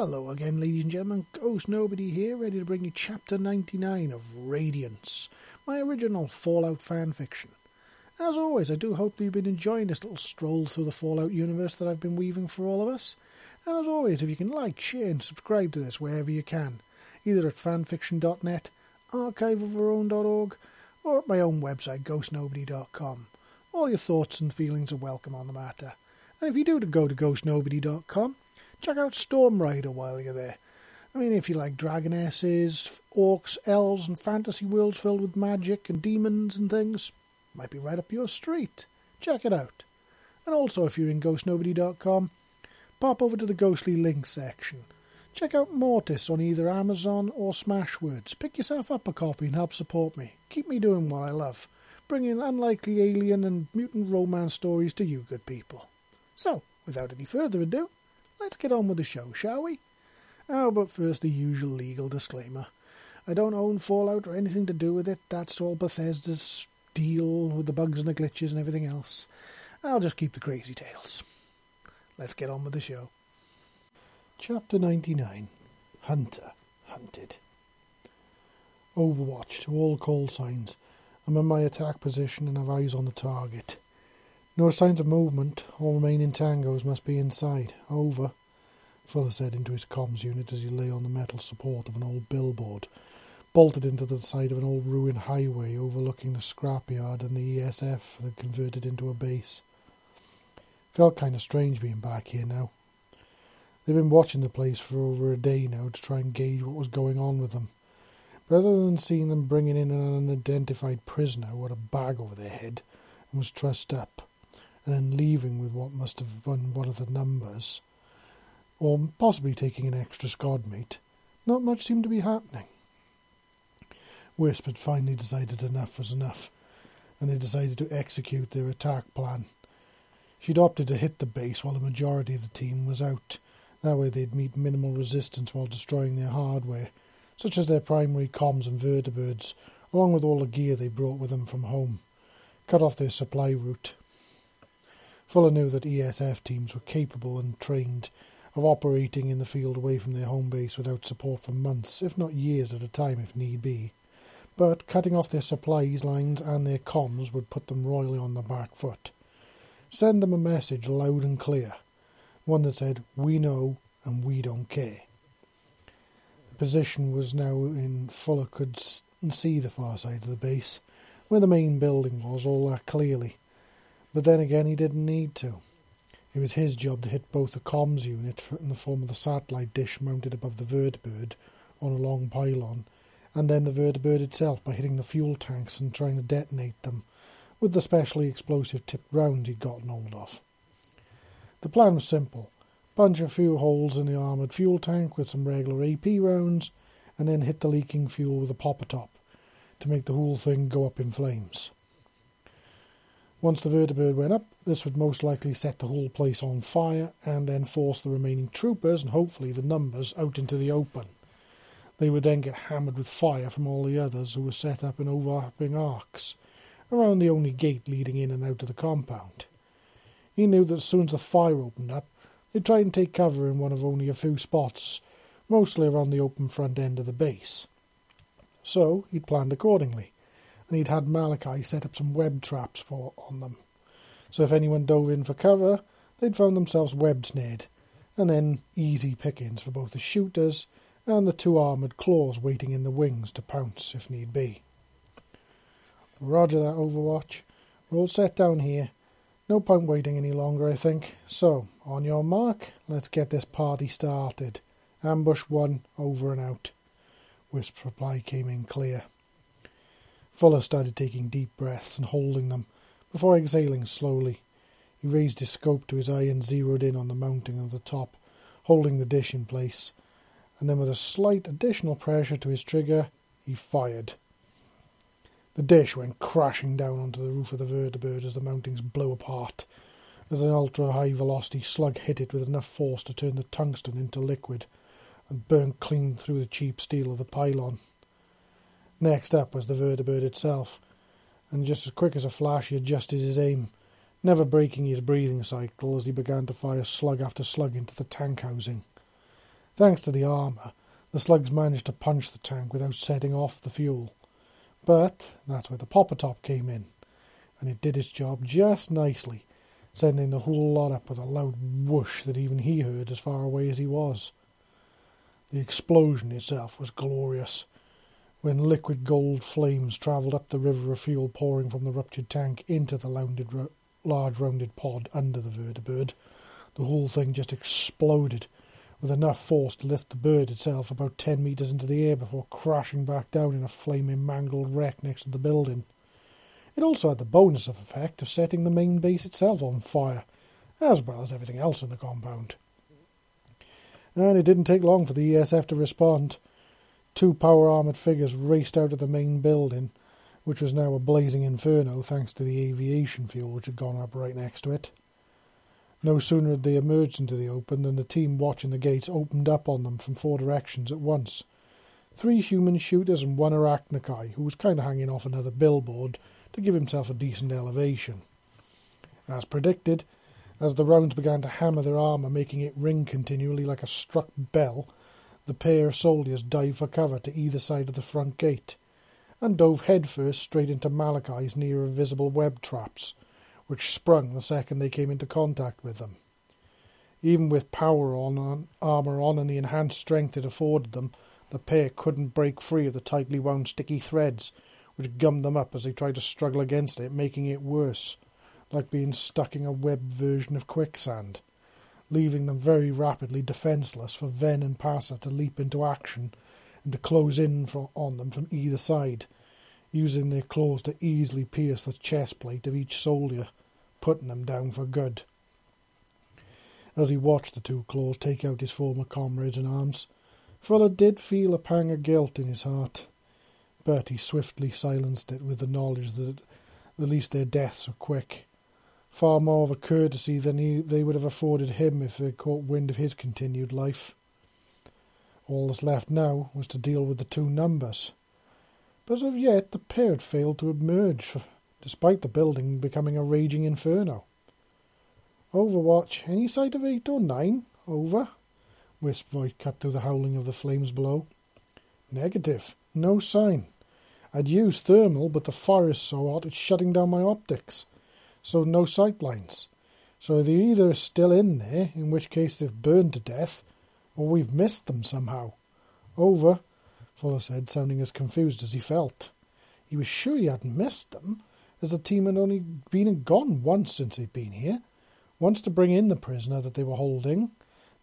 Hello again, ladies and gentlemen. Ghost Nobody here, ready to bring you chapter 99 of Radiance, my original Fallout fan fiction. As always, I do hope that you've been enjoying this little stroll through the Fallout universe that I've been weaving for all of us. And as always, if you can like, share, and subscribe to this wherever you can, either at fanfiction.net, archiveofourOwn.org, or at my own website, ghostnobody.com. All your thoughts and feelings are welcome on the matter. And if you do go to ghostnobody.com, check out Storm Rider while you're there. I mean, if you like dragonesses, orcs, elves, and fantasy worlds filled with magic and demons and things, might be right up your street. Check it out. And also, if you're in ghostnobody.com, pop over to the Ghostly Links section. Check out Mortis on either Amazon or Smashwords. Pick yourself up a copy and help support me. Keep me doing what I love, bringing unlikely alien and mutant romance stories to you good people. So, without any further ado, let's get on with the show, shall we? Oh, but first, the usual legal disclaimer. I don't own Fallout or anything to do with it. That's all Bethesda's deal with the bugs and the glitches and everything else. I'll just keep the crazy tales. Let's get on with the show. Chapter 99 Hunter Hunted. Overwatch to all call signs. I'm in my attack position and have eyes on the target. No signs of movement. All remaining tangos must be inside. Over. Fuller said into his comms unit as he lay on the metal support of an old billboard, bolted into the side of an old ruined highway overlooking the scrapyard and the ESF that converted into a base. Felt kind of strange being back here now. They'd been watching the place for over a day now to try and gauge what was going on with them. Rather than seeing them bringing in an unidentified prisoner who had a bag over their head and was trussed up, and then leaving with what must have been one of the numbers, or possibly taking an extra squad mate, not much seemed to be happening. Wisp had finally decided enough was enough, and they decided to execute their attack plan. She'd opted to hit the base while the majority of the team was out. That way they'd meet minimal resistance while destroying their hardware, such as their primary comms and vertibirds, along with all the gear they brought with them from home. Cut off their supply route. Fuller knew that ESF teams were capable and trained of operating in the field away from their home base without support for months, if not years at a time if need be. But cutting off their supplies lines and their comms would put them royally on the back foot. Send them a message loud and clear, one that said, We know and we don't care. The position was now in Fuller could see the far side of the base, where the main building was, all that clearly. But then again, he didn't need to. It was his job to hit both the comms unit in the form of the satellite dish mounted above the vertibird on a long pylon, and then the vertibird itself by hitting the fuel tanks and trying to detonate them with the specially explosive tipped round he'd gotten hold of. The plan was simple punch a few holes in the armoured fuel tank with some regular AP rounds, and then hit the leaking fuel with a popper top to make the whole thing go up in flames. Once the vertibird went up, this would most likely set the whole place on fire and then force the remaining troopers and hopefully the numbers out into the open. They would then get hammered with fire from all the others who were set up in overlapping arcs around the only gate leading in and out of the compound. He knew that as soon as the fire opened up, they'd try and take cover in one of only a few spots, mostly around the open front end of the base. So he'd planned accordingly and he'd had Malachi set up some web traps for on them. So if anyone dove in for cover, they'd found themselves web snared, and then easy pickings for both the shooters and the two armoured claws waiting in the wings to pounce if need be. Roger that, Overwatch. We're all set down here. No point waiting any longer, I think. So, on your mark, let's get this party started. Ambush one, over and out. Wisp's reply came in clear. Fuller started taking deep breaths and holding them before exhaling slowly. He raised his scope to his eye and zeroed in on the mounting of the top, holding the dish in place. And then, with a slight additional pressure to his trigger, he fired. The dish went crashing down onto the roof of the vertibird as the mountings blew apart. As an ultra high velocity slug hit it with enough force to turn the tungsten into liquid and burn clean through the cheap steel of the pylon. Next up was the vertibird itself, and just as quick as a flash he adjusted his aim, never breaking his breathing cycle as he began to fire slug after slug into the tank housing. Thanks to the armour, the slugs managed to punch the tank without setting off the fuel. But that's where the popper top came in, and it did its job just nicely, sending the whole lot up with a loud whoosh that even he heard as far away as he was. The explosion itself was glorious, when liquid gold flames travelled up the river of fuel pouring from the ruptured tank into the rounded, large rounded pod under the vertibird. The whole thing just exploded with enough force to lift the bird itself about ten metres into the air before crashing back down in a flaming mangled wreck next to the building. It also had the bonus of effect of setting the main base itself on fire, as well as everything else in the compound. And it didn't take long for the ESF to respond. Two power armoured figures raced out of the main building, which was now a blazing inferno thanks to the aviation fuel which had gone up right next to it. No sooner had they emerged into the open than the team watching the gates opened up on them from four directions at once. Three human shooters and one arachnokai, who was kind of hanging off another billboard to give himself a decent elevation. As predicted, as the rounds began to hammer their armour, making it ring continually like a struck bell, the pair of soldiers dived for cover to either side of the front gate, and dove headfirst straight into Malachi's near invisible web traps, which sprung the second they came into contact with them. Even with power on, and armour on, and the enhanced strength it afforded them, the pair couldn't break free of the tightly wound sticky threads, which gummed them up as they tried to struggle against it, making it worse, like being stuck in a web version of quicksand leaving them very rapidly defenceless for Ven and Passer to leap into action and to close in on them from either side, using their claws to easily pierce the chest plate of each soldier, putting them down for good. As he watched the two claws take out his former comrades in arms, Fuller did feel a pang of guilt in his heart, but he swiftly silenced it with the knowledge that at least their deaths were quick far more of a courtesy than he, they would have afforded him if they caught wind of his continued life. All that's left now was to deal with the two numbers. But as of yet, the pair had failed to emerge, despite the building becoming a raging inferno. Overwatch, any sight of eight or nine? Over. Wisp voice cut through the howling of the flames below. Negative. No sign. I'd used thermal, but the fire is so hot it's shutting down my optics so no sight lines. So they're either still in there, in which case they've burned to death, or we've missed them somehow. Over, Fuller said, sounding as confused as he felt. He was sure he hadn't missed them, as the team had only been and gone once since they'd been here. Once to bring in the prisoner that they were holding,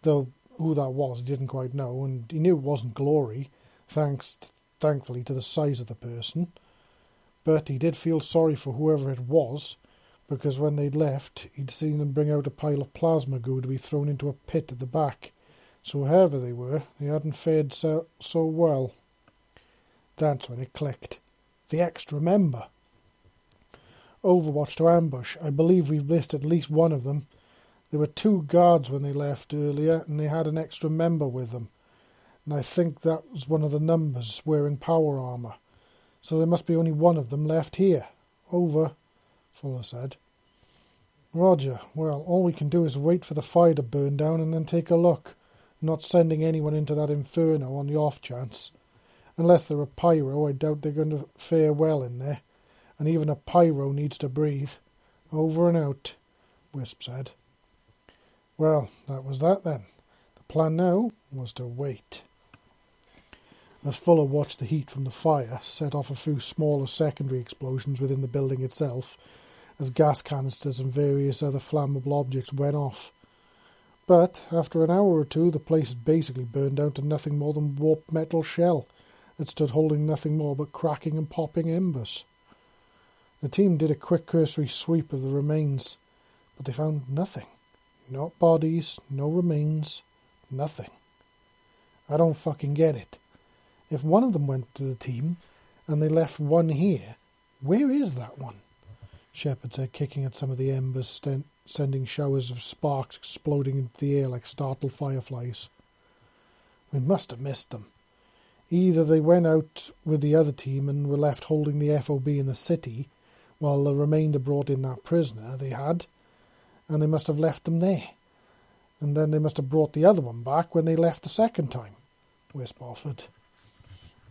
though who that was he didn't quite know, and he knew it wasn't Glory, thanks thankfully to the size of the person. But he did feel sorry for whoever it was, because when they'd left, he'd seen them bring out a pile of plasma goo to be thrown into a pit at the back. So whoever they were, they hadn't fared so, so well. That's when it clicked. The extra member. Overwatch to ambush. I believe we've missed at least one of them. There were two guards when they left earlier, and they had an extra member with them. And I think that was one of the numbers wearing power armour. So there must be only one of them left here. Over. Fuller said. Roger. Well, all we can do is wait for the fire to burn down and then take a look, not sending anyone into that inferno on the off chance. Unless they're a pyro, I doubt they're going to fare well in there, and even a pyro needs to breathe. Over and out, Wisp said. Well, that was that then. The plan now was to wait. As Fuller watched the heat from the fire set off a few smaller secondary explosions within the building itself, as gas canisters and various other flammable objects went off. But after an hour or two, the place had basically burned down to nothing more than warped metal shell that stood holding nothing more but cracking and popping embers. The team did a quick cursory sweep of the remains, but they found nothing. Not bodies, no remains, nothing. I don't fucking get it. If one of them went to the team and they left one here, where is that one? Shepard said, kicking at some of the embers, st- sending showers of sparks exploding into the air like startled fireflies. We must have missed them. Either they went out with the other team and were left holding the FOB in the city, while the remainder brought in that prisoner they had, and they must have left them there. And then they must have brought the other one back when they left the second time, Wisp offered.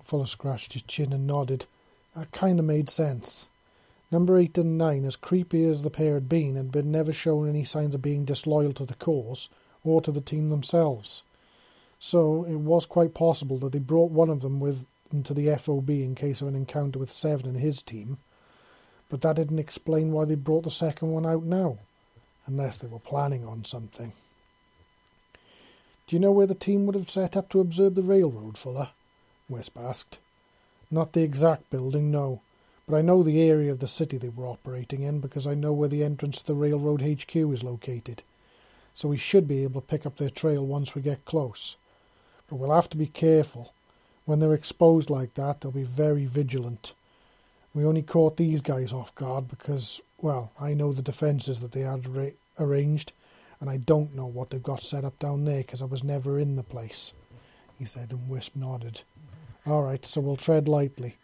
Fuller scratched his chin and nodded. That kind of made sense. Number eight and nine, as creepy as the pair had been, had been never shown any signs of being disloyal to the cause or to the team themselves. So it was quite possible that they brought one of them with into the FOB in case of an encounter with Seven and his team, but that didn't explain why they brought the second one out now, unless they were planning on something. Do you know where the team would have set up to observe the railroad, Fuller? Wisp asked. Not the exact building, no, but I know the area of the city they were operating in because I know where the entrance to the railroad HQ is located. So we should be able to pick up their trail once we get close. But we'll have to be careful. When they're exposed like that, they'll be very vigilant. We only caught these guys off guard because, well, I know the defences that they had ra- arranged, and I don't know what they've got set up down there because I was never in the place, he said, and Wisp nodded. All right, so we'll tread lightly.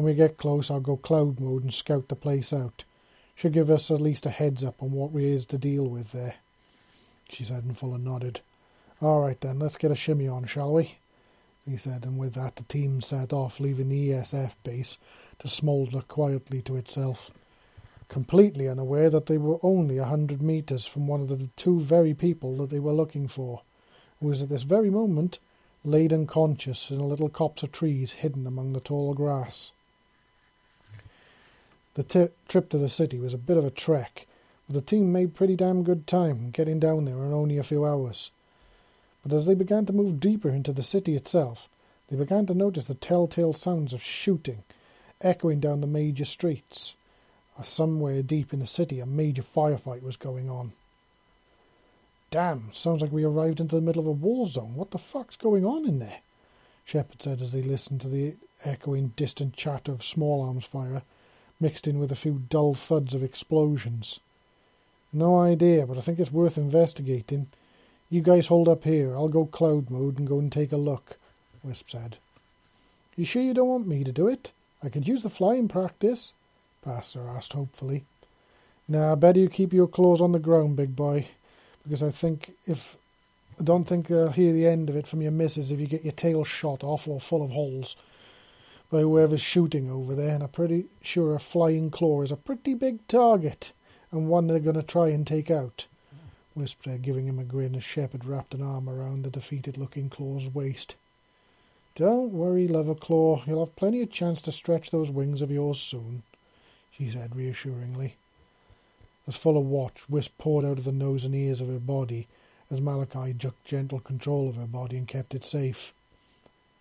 When we get close, I'll go cloud mode and scout the place out. Should give us at least a heads up on what we is to deal with there, she said, and Fuller nodded. All right then, let's get a shimmy on, shall we? He said, and with that the team set off, leaving the ESF base to smoulder quietly to itself, completely unaware that they were only a hundred metres from one of the two very people that they were looking for, who was at this very moment laid unconscious in a little copse of trees hidden among the tall grass. The t- trip to the city was a bit of a trek, but the team made pretty damn good time getting down there in only a few hours. But as they began to move deeper into the city itself, they began to notice the telltale sounds of shooting echoing down the major streets. Somewhere deep in the city, a major firefight was going on. Damn, sounds like we arrived into the middle of a war zone. What the fuck's going on in there? Shepard said as they listened to the echoing distant chatter of small arms fire, mixed in with a few dull thuds of explosions. No idea, but I think it's worth investigating. You guys hold up here. I'll go cloud mode and go and take a look, Wisp said. You sure you don't want me to do it? I could use the flying practice, Pastor asked hopefully. Now, nah, better you keep your claws on the ground, big boy, because I think if I don't think I'll hear the end of it from your missus if you get your tail shot off or full of holes by whoever's shooting over there, and I'm pretty sure a flying claw is a pretty big target, and one they're going to try and take out. Wisp said, giving him a grin as Shepard wrapped an arm around the defeated-looking claw's waist. Don't worry, Claw. You'll have plenty of chance to stretch those wings of yours soon, she said reassuringly. As Fuller watched, Wisp poured out of the nose and ears of her body as Malachi took gentle control of her body and kept it safe.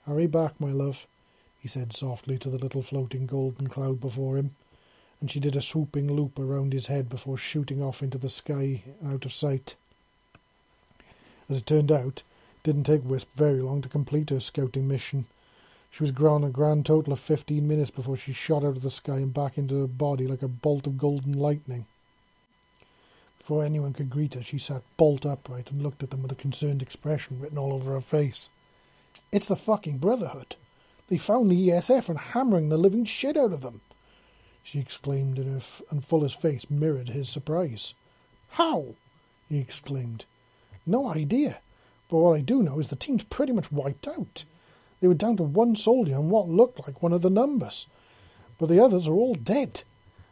Hurry back, my love, he said softly to the little floating golden cloud before him, and she did a swooping loop around his head before shooting off into the sky out of sight. As it turned out, it didn't take Wisp very long to complete her scouting mission. She was gone a grand total of fifteen minutes before she shot out of the sky and back into her body like a bolt of golden lightning. Before anyone could greet her, she sat bolt upright and looked at them with a concerned expression written all over her face. It's the fucking Brotherhood. They found the ESF and hammering the living shit out of them. She exclaimed, and, f- and Fuller's face mirrored his surprise. How? he exclaimed. No idea. But what I do know is the team's pretty much wiped out. They were down to one soldier and what looked like one of the numbers. But the others are all dead,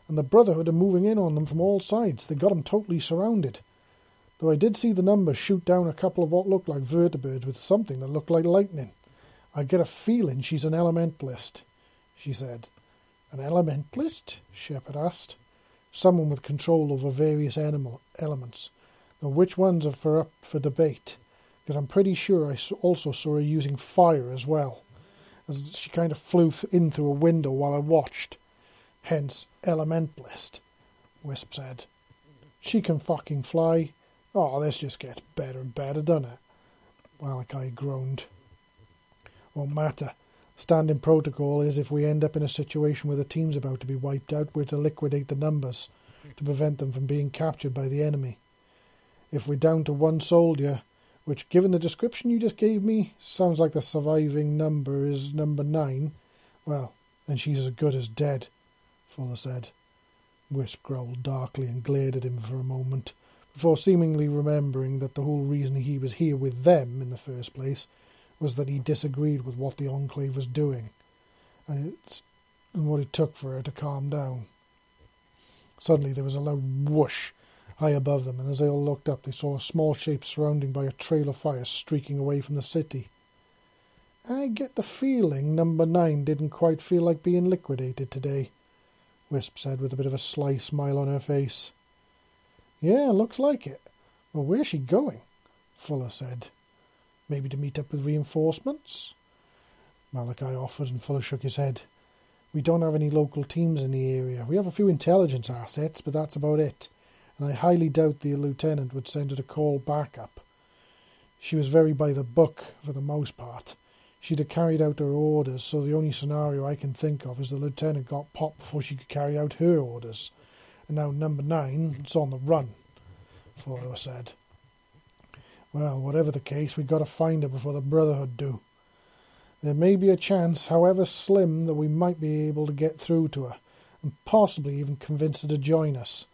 and the Brotherhood are moving in on them from all sides. They got them totally surrounded. Though I did see the numbers shoot down a couple of what looked like vertibirds with something that looked like lightning. I get a feeling she's an elementalist, she said. An elementalist? Shepard asked. Someone with control over various animal elements, though which ones are for up for debate because I'm pretty sure I also saw her using fire as well, as she kind of flew in through a window while I watched. Hence, elementalist, Wisp said. She can fucking fly. Oh, this just gets better and better, doesn't it? Malachi groaned. Won't matter. Standing protocol is if we end up in a situation where the team's about to be wiped out, we're to liquidate the numbers to prevent them from being captured by the enemy. If we're down to one soldier, which, given the description you just gave me, sounds like the surviving number is number nine, well, then she's as good as dead, Fuller said. Wisp growled darkly and glared at him for a moment before seemingly remembering that the whole reason he was here with them in the first place was that he disagreed with what the Enclave was doing and, and what it took for her to calm down. Suddenly there was a loud whoosh high above them, and as they all looked up, they saw a small shape surrounded by a trail of fire streaking away from the city. I get the feeling number nine didn't quite feel like being liquidated today, Wisp said with a bit of a sly smile on her face. Yeah, looks like it. Well, where's she going? Fuller said. Maybe to meet up with reinforcements? Malachi offered, and Fuller shook his head. We don't have any local teams in the area. We have a few intelligence assets, but that's about it. And I highly doubt the lieutenant would send her to call backup. She was very by the book for the most part. She'd have carried out her orders, so the only scenario I can think of is the lieutenant got popped before she could carry out her orders. And now number nine, it's on the run, Fuller said. Well, whatever the case, we've got to find her before the Brotherhood do. There may be a chance, however slim, that we might be able to get through to her, and possibly even convince her to join us.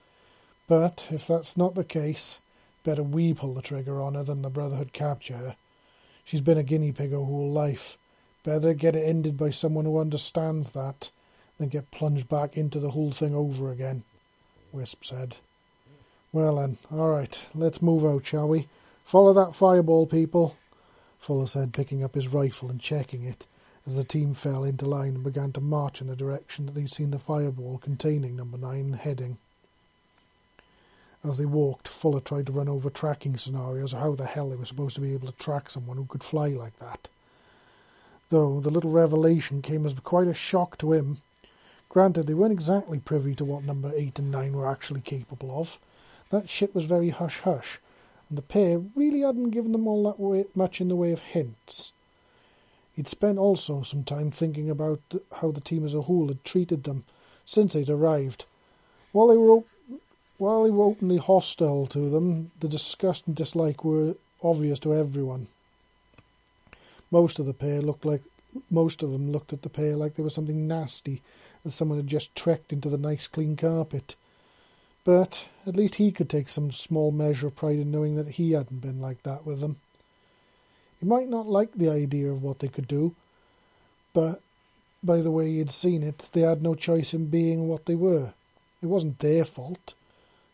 But if that's not the case, better we pull the trigger on her than the Brotherhood capture her. She's been a guinea pig her whole life. Better get it ended by someone who understands that than get plunged back into the whole thing over again, Wisp said. Well then, all right, let's move out, shall we? Follow that fireball, people. Fuller said, picking up his rifle and checking it, as the team fell into line and began to march in the direction that they'd seen the fireball containing number nine heading. As they walked, Fuller tried to run over tracking scenarios of how the hell they were supposed to be able to track someone who could fly like that. Though the little revelation came as quite a shock to him. Granted, they weren't exactly privy to what number 8 and 9 were actually capable of. That shit was very hush hush, and the pair really hadn't given them all that way, much in the way of hints. He'd spent also some time thinking about how the team as a whole had treated them since they'd arrived. While they were while they were openly hostile to them, the disgust and dislike were obvious to everyone. Most of the pair looked like most of them looked at the pair like they were something nasty that someone had just trekked into the nice clean carpet. But at least he could take some small measure of pride in knowing that he hadn't been like that with them. He might not like the idea of what they could do, but by the way he had seen it, they had no choice in being what they were. It wasn't their fault,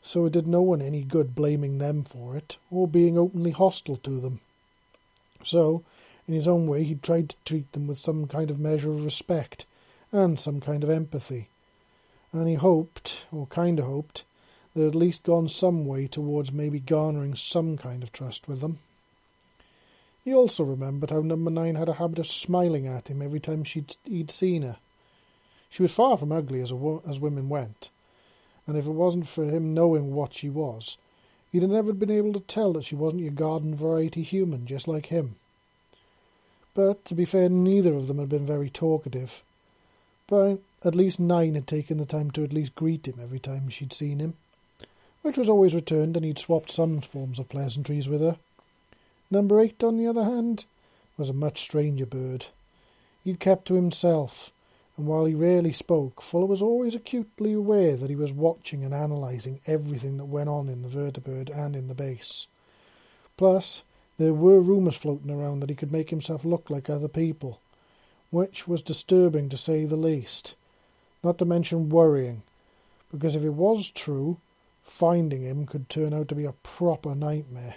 so it did no one any good blaming them for it, or being openly hostile to them. So, in his own way, he tried to treat them with some kind of measure of respect, and some kind of empathy. And he hoped, or kind of hoped, that at least gone some way towards maybe garnering some kind of trust with them. He also remembered how Number Nine had a habit of smiling at him every time she'd, he'd seen her. She was far from ugly as, as women went, and if it wasn't for him knowing what she was, he'd have never been able to tell that she wasn't your garden variety human, just like him. But, to be fair, neither of them had been very talkative. But at least Nine had taken the time to at least greet him every time she'd seen him which was always returned, and he'd swapped some forms of pleasantries with her. Number eight, on the other hand, was a much stranger bird. He'd kept to himself, and while he rarely spoke, Fuller was always acutely aware that he was watching and analysing everything that went on in the vertibird and in the base. Plus, there were rumours floating around that he could make himself look like other people, which was disturbing to say the least, not to mention worrying, because if it was true, finding him could turn out to be a proper nightmare.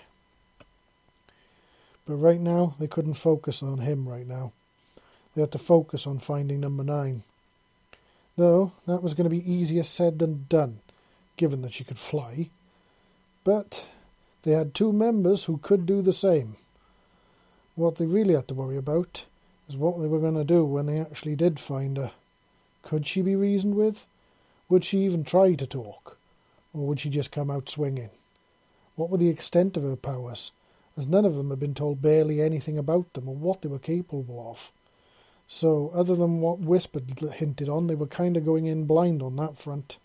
But right now, they couldn't focus on him right now. They had to focus on finding number nine. Though, that was going to be easier said than done, given that she could fly. But they had two members who could do the same. What they really had to worry about is what they were going to do when they actually did find her. Could she be reasoned with? Would she even try to talk? Or would she just come out swinging? What were the extent of her powers, as none of them had been told barely anything about them or what they were capable of? So, other than what Whispered hinted on, they were kind of going in blind on that front.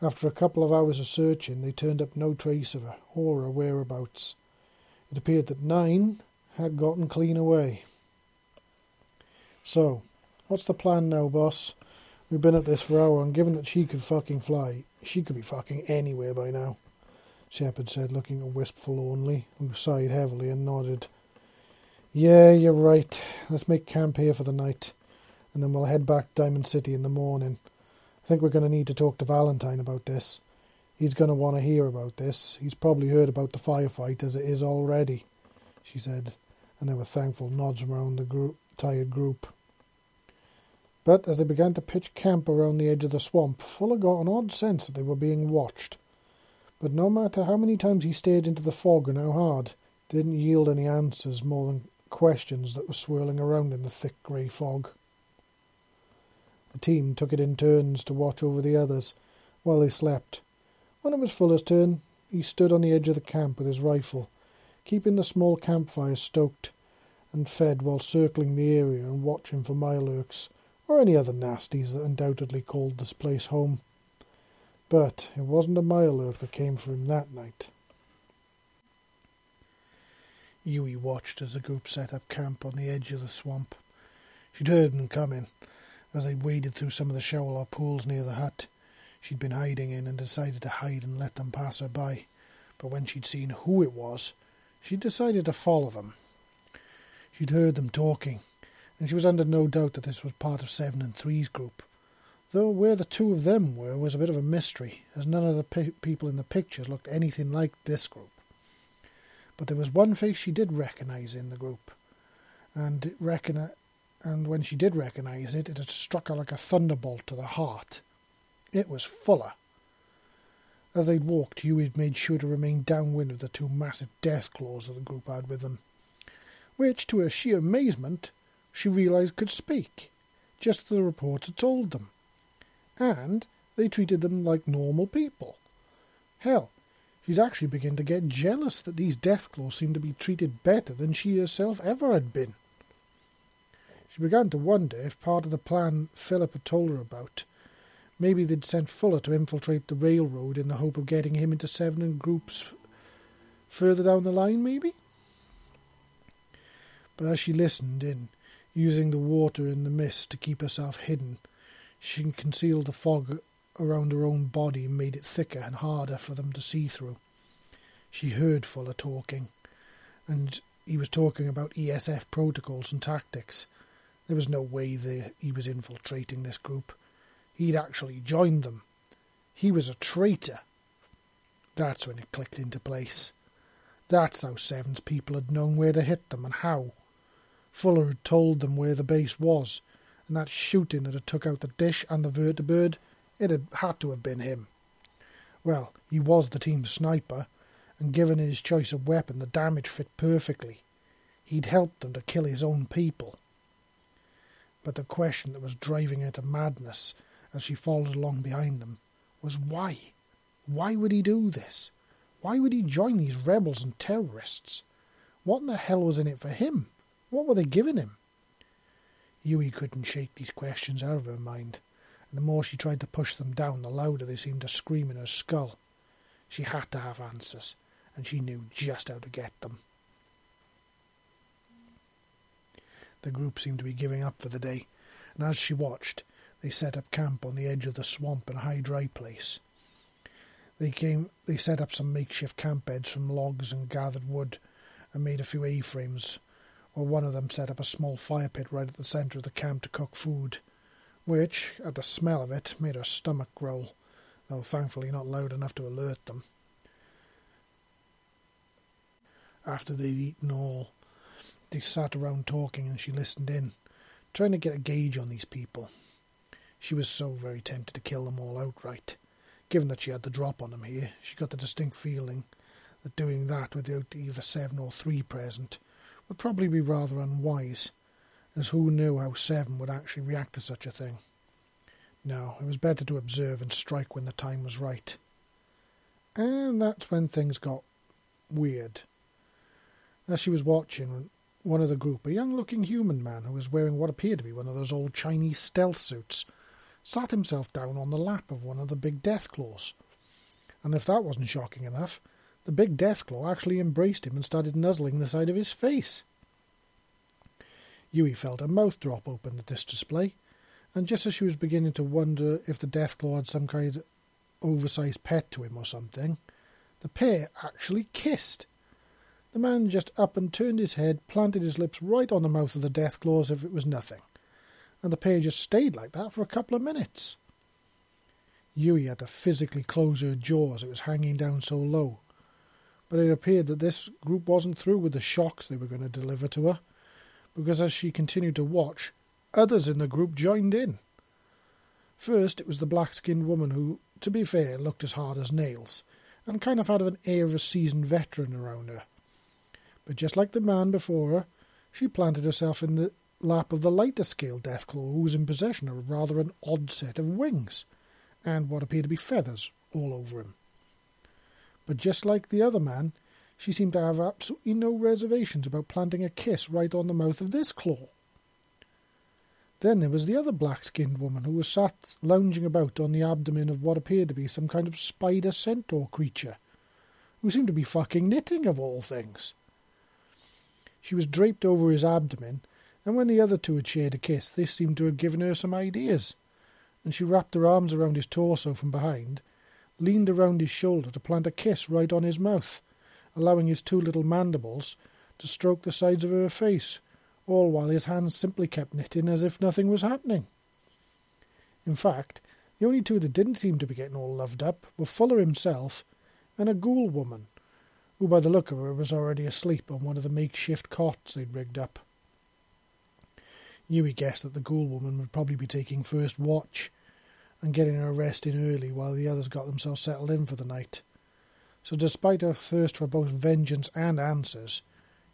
After a couple of hours of searching, they turned up no trace of her or her whereabouts. It appeared that Nine had gotten clean away. So, what's the plan now, boss? We've been at this for an hour, and given that she could fucking fly, she could be fucking anywhere by now. Shepard said, looking Wistful only, who sighed heavily and nodded. Yeah, you're right. Let's make camp here for the night, and then we'll head back to Diamond City in the morning. I think we're going to need to talk to Valentine about this. He's going to want to hear about this. He's probably heard about the firefight as it is already, she said, and there were thankful nods around the group, tired group. But as they began to pitch camp around the edge of the swamp, Fuller got an odd sense that they were being watched. But no matter how many times he stared into the fog and how hard, didn't yield any answers more than questions that were swirling around in the thick grey fog. The team took it in turns to watch over the others while they slept. When it was Fuller's turn, he stood on the edge of the camp with his rifle, keeping the small campfire stoked and fed while circling the area and watching for mirelurks or any other nasties that undoubtedly called this place home. But it wasn't a mirelurk that came for him that night. Yui watched as the group set up camp on the edge of the swamp. She'd heard them coming as they waded through some of the shallow pools near the hut. She'd been hiding in and decided to hide and let them pass her by. But when she'd seen who it was, she'd decided to follow them. She'd heard them talking, and she was under no doubt that this was part of Seven and Three's group. Though where the two of them were was a bit of a mystery, as none of the pe- people in the pictures looked anything like this group. But there was one face she did recognise in the group, and recogni- and when she did recognise it, it had struck her like a thunderbolt to the heart. It was Fuller. As they'd walked, Yui had made sure to remain downwind of the two massive Deathclaws that the group had with them, which, to her sheer amazement, she realised could speak, just as the reporter told them. And they treated them like normal people. Hell, She's actually beginning to get jealous that these Deathclaws seem to be treated better than she herself ever had been. She began to wonder if part of the plan Philip had told her about, maybe they'd sent Fuller to infiltrate the railroad in the hope of getting him into seven and groups further down the line, maybe? But as she listened in, using the water and the mist to keep herself hidden, she concealed the fog around her own body and made it thicker and harder for them to see through. She heard Fuller talking, and he was talking about ESF protocols and tactics. There was no way that he was infiltrating this group. He'd actually joined them. He was a traitor. That's when it clicked into place. That's how Seven's people had known where to hit them and how. Fuller had told them where the base was, and that shooting that had took out the dish and the vertibird it had had to have been him. Well, he was the team's sniper, and given his choice of weapon, the damage fit perfectly. He'd helped them to kill his own people. But the question that was driving her to madness as she followed along behind them was why? Why would he do this? Why would he join these rebels and terrorists? What in the hell was in it for him? What were they giving him? Yui couldn't shake these questions out of her mind and the more she tried to push them down, the louder they seemed to scream in her skull. She had to have answers, and she knew just how to get them. The group seemed to be giving up for the day, and as she watched, they set up camp on the edge of the swamp in a high dry place. They came they set up some makeshift camp beds from logs and gathered wood and made a few A frames, one of them set up a small fire pit right at the centre of the camp to cook food which, at the smell of it, made her stomach growl, though thankfully not loud enough to alert them. After they'd eaten all, they sat around talking and she listened in, trying to get a gauge on these people. She was so very tempted to kill them all outright. Given that she had the drop on them here, she got the distinct feeling that doing that without either seven or three present would probably be rather unwise, as who knew how Seven would actually react to such a thing? No, it was better to observe and strike when the time was right. And that's when things got weird. As she was watching, one of the group, a young looking human man who was wearing what appeared to be one of those old Chinese stealth suits, sat himself down on the lap of one of the big Deathclaws. And if that wasn't shocking enough, the big Deathclaw actually embraced him and started nuzzling the side of his face. Yui felt her mouth drop open at this display, and just as she was beginning to wonder if the Deathclaw had some kind of oversized pet to him or something, the pair actually kissed. The man just up and turned his head, planted his lips right on the mouth of the Deathclaw as if it was nothing, and the pair just stayed like that for a couple of minutes. Yui had to physically close her jaw as it was hanging down so low, but it appeared that this group wasn't through with the shocks they were going to deliver to her, because as she continued to watch, others in the group joined in. First, it was the black skinned woman who, to be fair, looked as hard as nails, and kind of had an air of a seasoned veteran around her. But just like the man before her, she planted herself in the lap of the lighter scale Deathclaw, who was in possession of rather an odd set of wings, and what appeared to be feathers all over him. But just like the other man, she seemed to have absolutely no reservations about planting a kiss right on the mouth of this claw. Then there was the other black skinned woman who was sat lounging about on the abdomen of what appeared to be some kind of spider centaur creature, who seemed to be fucking knitting of all things. She was draped over his abdomen, and when the other two had shared a kiss, this seemed to have given her some ideas, and she wrapped her arms around his torso from behind, leaned around his shoulder to plant a kiss right on his mouth, allowing his two little mandibles to stroke the sides of her face all while his hands simply kept knitting as if nothing was happening. In fact, the only two that didn't seem to be getting all loved up were Fuller himself and a ghoul woman, who by the look of her was already asleep on one of the makeshift cots they'd rigged up. Yui guessed that the ghoul woman would probably be taking first watch and getting her rest in early while the others got themselves settled in for the night. So despite her thirst for both vengeance and answers,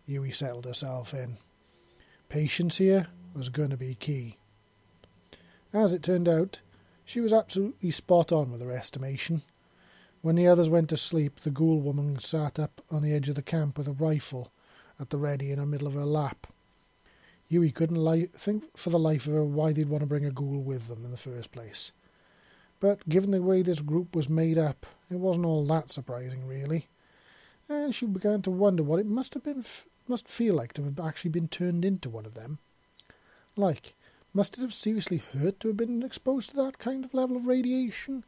Yui settled herself in. Patience here was going to be key. As it turned out, she was absolutely spot on with her estimation. When the others went to sleep, the ghoul woman sat up on the edge of the camp with a rifle at the ready in the middle of her lap. Yui couldn't li- think for the life of her why they'd want to bring a ghoul with them in the first place. But given the way this group was made up, it wasn't all that surprising, really. And she began to wonder what it must have been f- must feel like to have actually been turned into one of them. Like, must it have seriously hurt to have been exposed to that kind of level of radiation?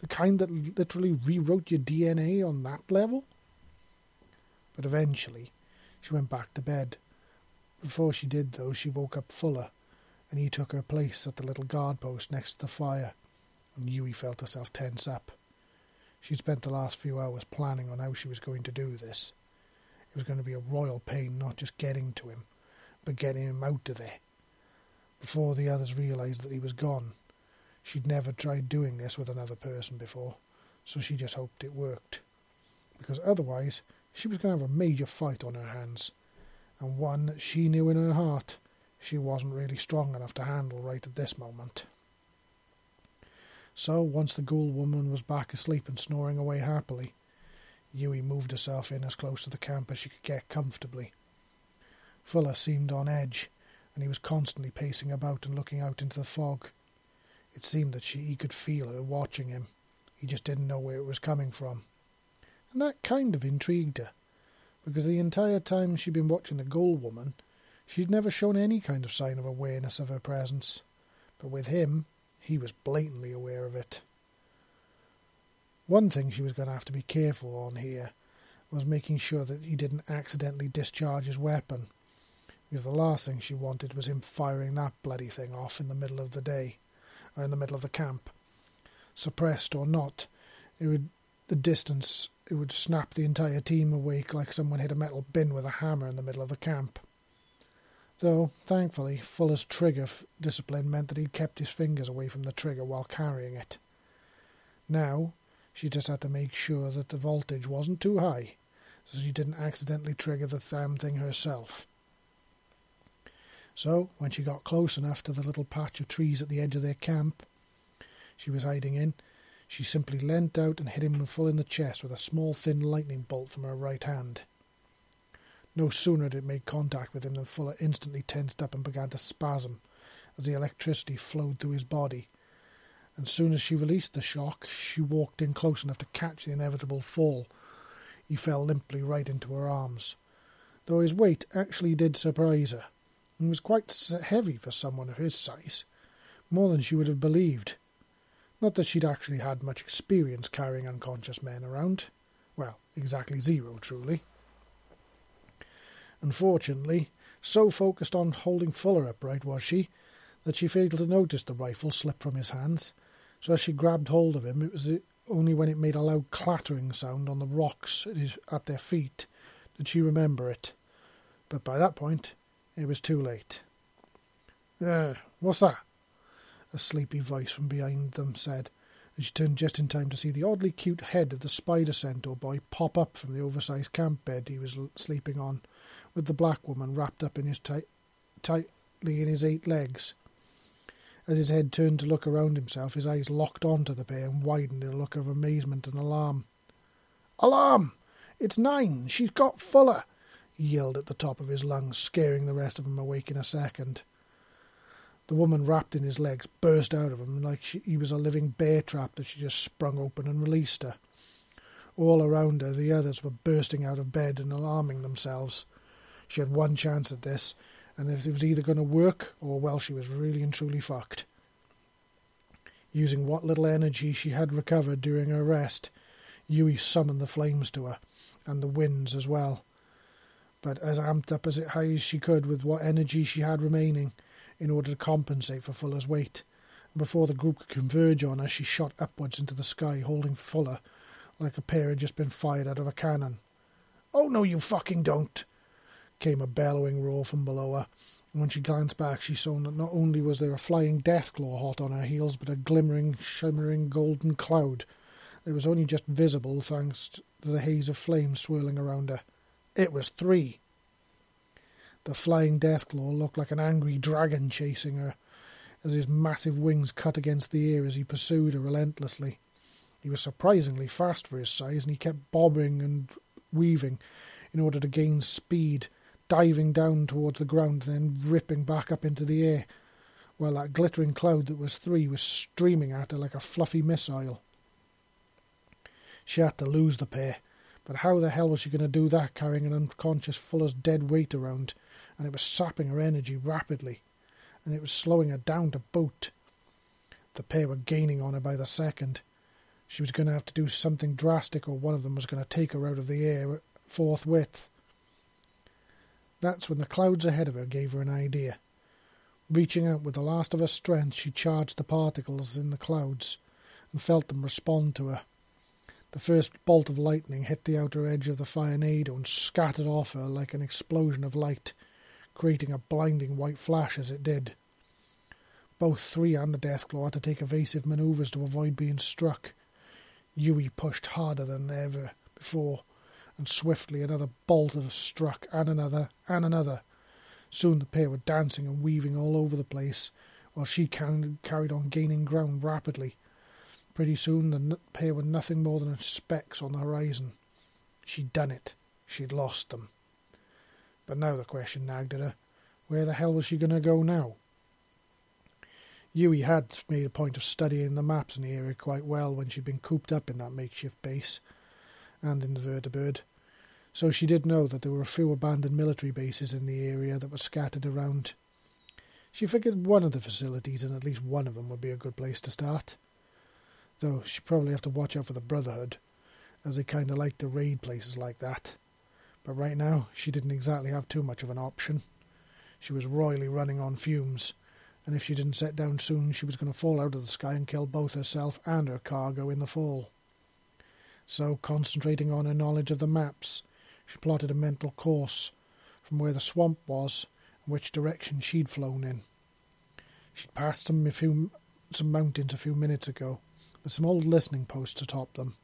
The kind that literally rewrote your DNA on that level? But eventually, she went back to bed. Before she did, though, she woke up Fuller, and he took her place at the little guard post next to the fire, Yui felt herself tense up. She'd spent the last few hours planning on how she was going to do this. It was going to be a royal pain not just getting to him, but getting him out of there. Before the others realized that he was gone, she'd never tried doing this with another person before, so she just hoped it worked. Because otherwise, she was going to have a major fight on her hands, and one that she knew in her heart she wasn't really strong enough to handle right at this moment. So, once the ghoul woman was back asleep and snoring away happily, Yui moved herself in as close to the camp as she could get comfortably. Fuller seemed on edge, and he was constantly pacing about and looking out into the fog. It seemed that she he could feel her watching him. He just didn't know where it was coming from. And that kind of intrigued her, because the entire time she'd been watching the ghoul woman, she'd never shown any kind of sign of awareness of her presence. But with him, he was blatantly aware of it. One thing she was going to have to be careful on here was making sure that he didn't accidentally discharge his weapon, because the last thing she wanted was him firing that bloody thing off in the middle of the day, or in the middle of the camp. Suppressed or not, it would the distance it would snap the entire team awake like someone hit a metal bin with a hammer in the middle of the camp. Though, thankfully, Fuller's trigger discipline meant that he'd kept his fingers away from the trigger while carrying it. Now, she just had to make sure that the voltage wasn't too high, so she didn't accidentally trigger the damn thing herself. So, when she got close enough to the little patch of trees at the edge of their camp she was hiding in, she simply leant out and hit him full in the chest with a small thin lightning bolt from her right hand. No sooner did it make contact with him than Fuller instantly tensed up and began to spasm as the electricity flowed through his body, and soon as she released the shock, she walked in close enough to catch the inevitable fall. He fell limply right into her arms, though his weight actually did surprise her, and was quite heavy for someone of his size, more than she would have believed. Not that she'd actually had much experience carrying unconscious men around. Well, exactly zero, truly. Unfortunately, so focused on holding Fuller upright was she that she failed to notice the rifle slip from his hands. So as she grabbed hold of him, it was only when it made a loud clattering sound on the rocks at, his, at their feet did she remember it. But by that point, it was too late. Uh, what's that? A sleepy voice from behind them said, and she turned just in time to see the oddly cute head of the spider centaur boy pop up from the oversized camp bed he was sleeping on, with the black woman wrapped up in his tight, tightly in his eight legs. As his head turned to look around himself, his eyes locked onto the pair and widened in a look of amazement and alarm. Alarm! It's nine! She's got Fuller! he yelled at the top of his lungs, scaring the rest of them awake in a second. The woman, wrapped in his legs, burst out of him like she, he was a living bear trap that she just sprung open and released her. All around her, the others were bursting out of bed and alarming themselves. She had one chance at this, and if it was either going to work or, well, she was really and truly fucked. Using what little energy she had recovered during her rest, Yui summoned the flames to her, and the winds as well. But as amped up as high as she could with what energy she had remaining, in order to compensate for Fuller's weight. And before the group could converge on her, she shot upwards into the sky, holding Fuller like a pair had just been fired out of a cannon. Oh, no, you fucking don't! Came a bellowing roar from below her, and when she glanced back, she saw that not only was there a flying deathclaw hot on her heels, but a glimmering, shimmering golden cloud that was only just visible thanks to the haze of flame swirling around her. It was three. The flying Deathclaw looked like an angry dragon chasing her, as his massive wings cut against the air as he pursued her relentlessly. He was surprisingly fast for his size, and he kept bobbing and weaving in order to gain speed, diving down towards the ground, then ripping back up into the air, while that glittering cloud that was three was streaming at her like a fluffy missile. She had to lose the pair, but how the hell was she going to do that carrying an unconscious Fuller's dead weight around? and it was sapping her energy rapidly, and it was slowing her down to boot. The pair were gaining on her by the second. She was going to have to do something drastic, or one of them was going to take her out of the air forthwith. That's when the clouds ahead of her gave her an idea. Reaching out with the last of her strength, she charged the particles in the clouds and felt them respond to her. The first bolt of lightning hit the outer edge of the Firenado and scattered off her like an explosion of light, creating a blinding white flash as it did. Both Three and the Deathclaw had to take evasive manoeuvres to avoid being struck. Yui pushed harder than ever before, and swiftly another bolt struck, and another, and another. Soon the pair were dancing and weaving all over the place, while she carried on gaining ground rapidly. Pretty soon the pair were nothing more than specks on the horizon. She'd done it. She'd lost them. But now the question nagged at her where the hell was she going to go now? Yui had made a point of studying the maps in the area quite well when she'd been cooped up in that makeshift base and in the vertibird, so she did know that there were a few abandoned military bases in the area that were scattered around. She figured one of the facilities and at least one of them would be a good place to start. Though she'd probably have to watch out for the Brotherhood, as they kind of like to raid places like that but right now she didn't exactly have too much of an option. She was royally running on fumes, and if she didn't set down soon, she was going to fall out of the sky and kill both herself and her cargo in the fall. So, concentrating on her knowledge of the maps, she plotted a mental course from where the swamp was and which direction she'd flown in. She'd passed some, few, some mountains a few minutes ago, with some old listening posts atop them.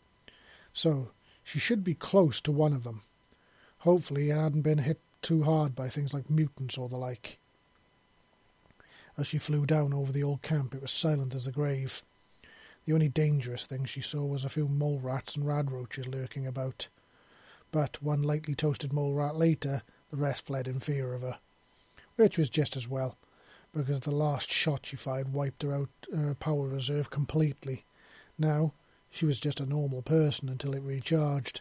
So, she should be close to one of them. Hopefully, it hadn't been hit too hard by things like mutants or the like. As she flew down over the old camp, it was silent as a grave. The only dangerous thing she saw was a few mole rats and radroaches lurking about. But one lightly toasted mole rat later, the rest fled in fear of her. Which was just as well, because the last shot she fired wiped her out her power reserve completely. Now, she was just a normal person until it recharged.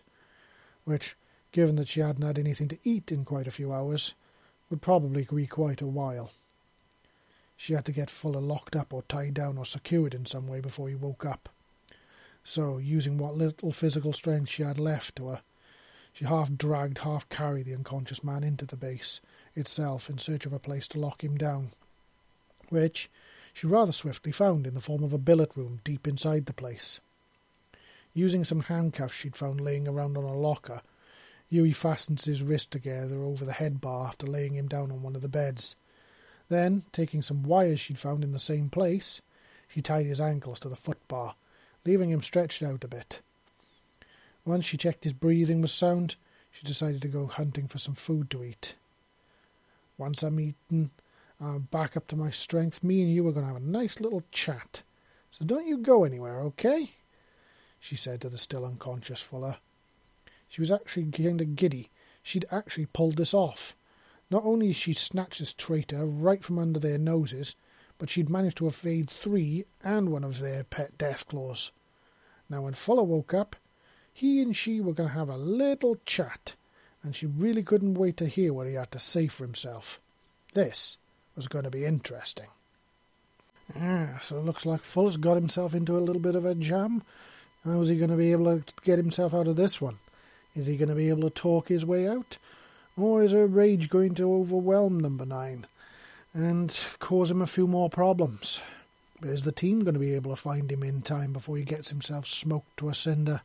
Which, given that she hadn't had anything to eat in quite a few hours, would probably be quite a while. She had to get Fuller locked up or tied down or secured in some way before he woke up. So, using what little physical strength she had left to her, She half dragged, half carried the unconscious man into the base itself in search of a place to lock him down, which she rather swiftly found in the form of a billet room deep inside the place. Using some handcuffs she'd found laying around on a locker, Yui fastened his wrist together over the head bar after laying him down on one of the beds. Then, taking some wires she'd found in the same place, she tied his ankles to the foot bar, leaving him stretched out a bit. Once she checked his breathing was sound, she decided to go hunting for some food to eat. Once I'm eaten, I'm back up to my strength. Me and you are going to have a nice little chat. So don't you go anywhere, okay? She said to the still unconscious Fuller. She was actually kind of giddy. She'd actually pulled this off. Not only had she snatched this traitor right from under their noses, but she'd managed to evade three and one of their pet Deathclaws. Now, when Fuller woke up, he and she were going to have a little chat, and she really couldn't wait to hear what he had to say for himself. This was going to be interesting. So it looks like Fuller's got himself into a little bit of a jam. How is he going to be able to get himself out of this one? Is he going to be able to talk his way out? Or is her rage going to overwhelm number nine and cause him a few more problems? But is the team going to be able to find him in time before he gets himself smoked to a cinder?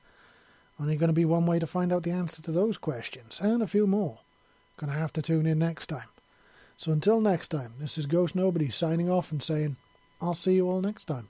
Only going to be one way to find out the answer to those questions, and a few more. Gonna have to tune in next time. So until next time, this is Ghost Nobody signing off and saying, I'll see you all next time.